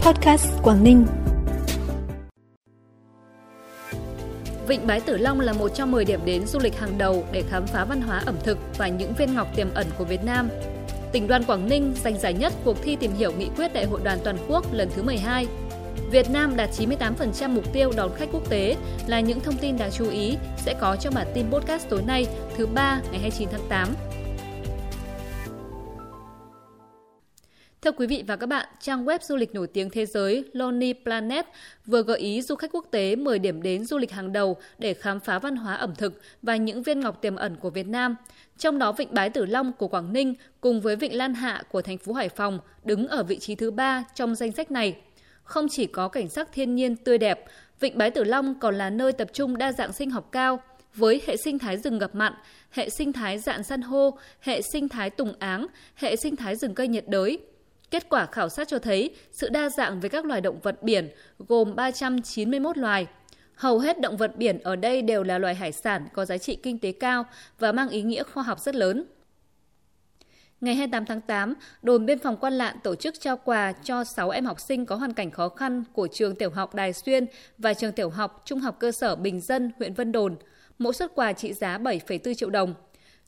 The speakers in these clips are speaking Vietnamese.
Podcast Quảng Ninh. Vịnh Bái Tử Long là một trong 10 điểm đến du lịch hàng đầu để khám phá văn hóa ẩm thực và những viên ngọc tiềm ẩn của Việt Nam. Tỉnh đoàn Quảng Ninh giành giải nhất cuộc thi tìm hiểu nghị quyết Đại hội đoàn toàn quốc lần thứ 12. Việt Nam đạt 98% mục tiêu đón khách quốc tế là những thông tin đáng chú ý sẽ có trong bản tin podcast tối nay, thứ ba, ngày 29 tháng 8. Thưa quý vị và các bạn, trang web du lịch nổi tiếng thế giới Lonely Planet vừa gợi ý du khách quốc tế 10 điểm đến du lịch hàng đầu để khám phá văn hóa ẩm thực và những viên ngọc tiềm ẩn của Việt Nam. Trong đó Vịnh Bái Tử Long của Quảng Ninh cùng với Vịnh Lan Hạ của thành phố Hải Phòng đứng ở vị trí thứ ba trong danh sách này. Không chỉ có cảnh sắc thiên nhiên tươi đẹp, Vịnh Bái Tử Long còn là nơi tập trung đa dạng sinh học cao, với hệ sinh thái rừng ngập mặn, hệ sinh thái dạn san hô, hệ sinh thái tùng áng, hệ sinh thái rừng cây nhiệt đới, Kết quả khảo sát cho thấy sự đa dạng về các loài động vật biển gồm 391 loài. Hầu hết động vật biển ở đây đều là loài hải sản có giá trị kinh tế cao và mang ý nghĩa khoa học rất lớn. Ngày 28 tháng 8, đồn biên phòng Quan Lạn tổ chức trao quà cho 6 em học sinh có hoàn cảnh khó khăn của trường tiểu học Đài Xuyên và trường tiểu học Trung học cơ sở Bình Dân, huyện Vân Đồn. Mỗi suất quà trị giá 7,4 triệu đồng.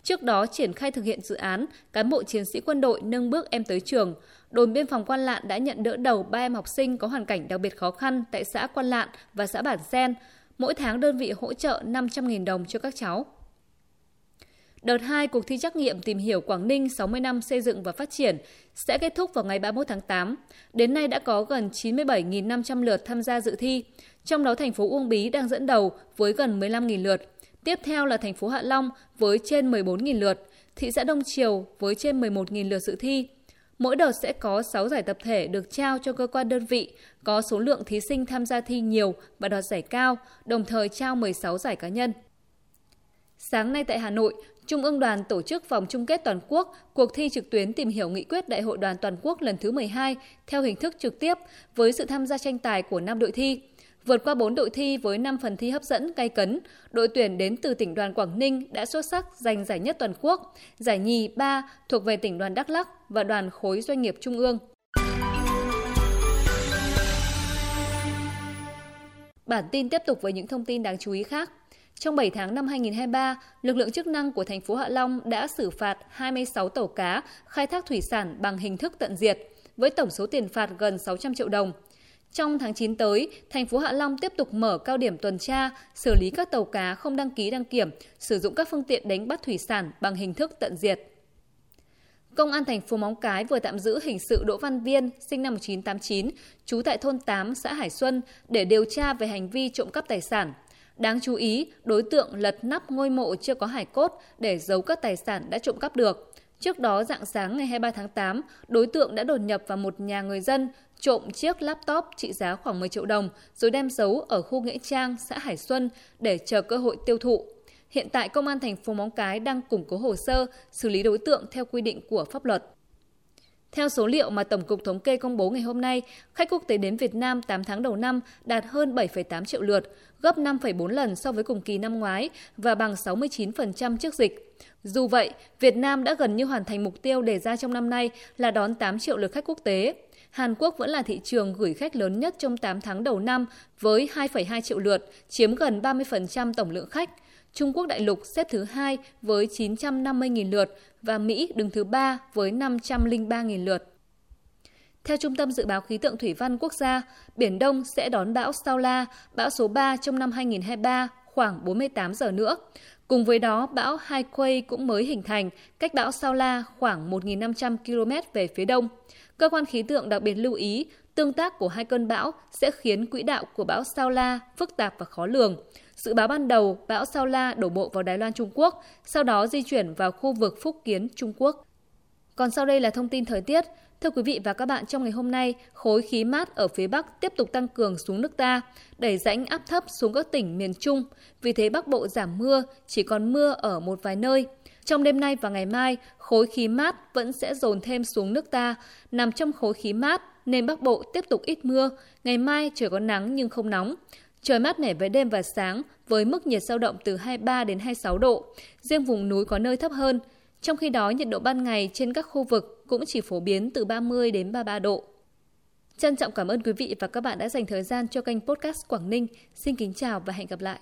Trước đó triển khai thực hiện dự án, cán bộ chiến sĩ quân đội nâng bước em tới trường. Đồn biên phòng Quan Lạn đã nhận đỡ đầu ba em học sinh có hoàn cảnh đặc biệt khó khăn tại xã Quan Lạn và xã Bản Sen. Mỗi tháng đơn vị hỗ trợ 500.000 đồng cho các cháu. Đợt 2 cuộc thi trắc nghiệm tìm hiểu Quảng Ninh 60 năm xây dựng và phát triển sẽ kết thúc vào ngày 31 tháng 8. Đến nay đã có gần 97.500 lượt tham gia dự thi, trong đó thành phố Uông Bí đang dẫn đầu với gần 15.000 lượt. Tiếp theo là thành phố Hạ Long với trên 14.000 lượt, thị xã Đông Triều với trên 11.000 lượt dự thi. Mỗi đợt sẽ có 6 giải tập thể được trao cho cơ quan đơn vị, có số lượng thí sinh tham gia thi nhiều và đoạt giải cao, đồng thời trao 16 giải cá nhân. Sáng nay tại Hà Nội, Trung ương đoàn tổ chức vòng chung kết toàn quốc cuộc thi trực tuyến tìm hiểu nghị quyết Đại hội đoàn toàn quốc lần thứ 12 theo hình thức trực tiếp với sự tham gia tranh tài của 5 đội thi. Vượt qua 4 đội thi với 5 phần thi hấp dẫn cay cấn, đội tuyển đến từ tỉnh đoàn Quảng Ninh đã xuất sắc giành giải nhất toàn quốc, giải nhì 3 thuộc về tỉnh đoàn Đắk Lắk và đoàn khối doanh nghiệp trung ương. Bản tin tiếp tục với những thông tin đáng chú ý khác. Trong 7 tháng năm 2023, lực lượng chức năng của thành phố Hạ Long đã xử phạt 26 tàu cá khai thác thủy sản bằng hình thức tận diệt, với tổng số tiền phạt gần 600 triệu đồng. Trong tháng 9 tới, thành phố Hạ Long tiếp tục mở cao điểm tuần tra, xử lý các tàu cá không đăng ký đăng kiểm, sử dụng các phương tiện đánh bắt thủy sản bằng hình thức tận diệt. Công an thành phố Móng Cái vừa tạm giữ hình sự Đỗ Văn Viên, sinh năm 1989, trú tại thôn 8, xã Hải Xuân, để điều tra về hành vi trộm cắp tài sản. Đáng chú ý, đối tượng lật nắp ngôi mộ chưa có hải cốt để giấu các tài sản đã trộm cắp được. Trước đó, dạng sáng ngày 23 tháng 8, đối tượng đã đột nhập vào một nhà người dân, trộm chiếc laptop trị giá khoảng 10 triệu đồng rồi đem giấu ở khu Nghĩa Trang, xã Hải Xuân để chờ cơ hội tiêu thụ. Hiện tại Công an thành phố Móng Cái đang củng cố hồ sơ, xử lý đối tượng theo quy định của pháp luật. Theo số liệu mà Tổng cục Thống kê công bố ngày hôm nay, khách quốc tế đến Việt Nam 8 tháng đầu năm đạt hơn 7,8 triệu lượt, gấp 5,4 lần so với cùng kỳ năm ngoái và bằng 69% trước dịch. Dù vậy, Việt Nam đã gần như hoàn thành mục tiêu đề ra trong năm nay là đón 8 triệu lượt khách quốc tế. Hàn Quốc vẫn là thị trường gửi khách lớn nhất trong 8 tháng đầu năm với 2,2 triệu lượt, chiếm gần 30% tổng lượng khách. Trung Quốc đại lục xếp thứ hai với 950.000 lượt và Mỹ đứng thứ ba với 503.000 lượt. Theo Trung tâm Dự báo Khí tượng Thủy văn Quốc gia, Biển Đông sẽ đón bão Sao La, bão số 3 trong năm 2023 khoảng 48 giờ nữa. Cùng với đó, bão Hai cũng mới hình thành, cách bão Sao La khoảng 1.500 km về phía đông. Cơ quan khí tượng đặc biệt lưu ý, tương tác của hai cơn bão sẽ khiến quỹ đạo của bão Sao La phức tạp và khó lường. Dự báo ban đầu, bão Sao La đổ bộ vào Đài Loan Trung Quốc, sau đó di chuyển vào khu vực Phúc Kiến Trung Quốc. Còn sau đây là thông tin thời tiết. Thưa quý vị và các bạn, trong ngày hôm nay, khối khí mát ở phía Bắc tiếp tục tăng cường xuống nước ta, đẩy rãnh áp thấp xuống các tỉnh miền Trung. Vì thế Bắc Bộ giảm mưa, chỉ còn mưa ở một vài nơi. Trong đêm nay và ngày mai, khối khí mát vẫn sẽ dồn thêm xuống nước ta. Nằm trong khối khí mát nên Bắc Bộ tiếp tục ít mưa. Ngày mai trời có nắng nhưng không nóng. Trời mát mẻ với đêm và sáng với mức nhiệt dao động từ 23 đến 26 độ. Riêng vùng núi có nơi thấp hơn. Trong khi đó, nhiệt độ ban ngày trên các khu vực cũng chỉ phổ biến từ 30 đến 33 độ. Trân trọng cảm ơn quý vị và các bạn đã dành thời gian cho kênh podcast Quảng Ninh. Xin kính chào và hẹn gặp lại.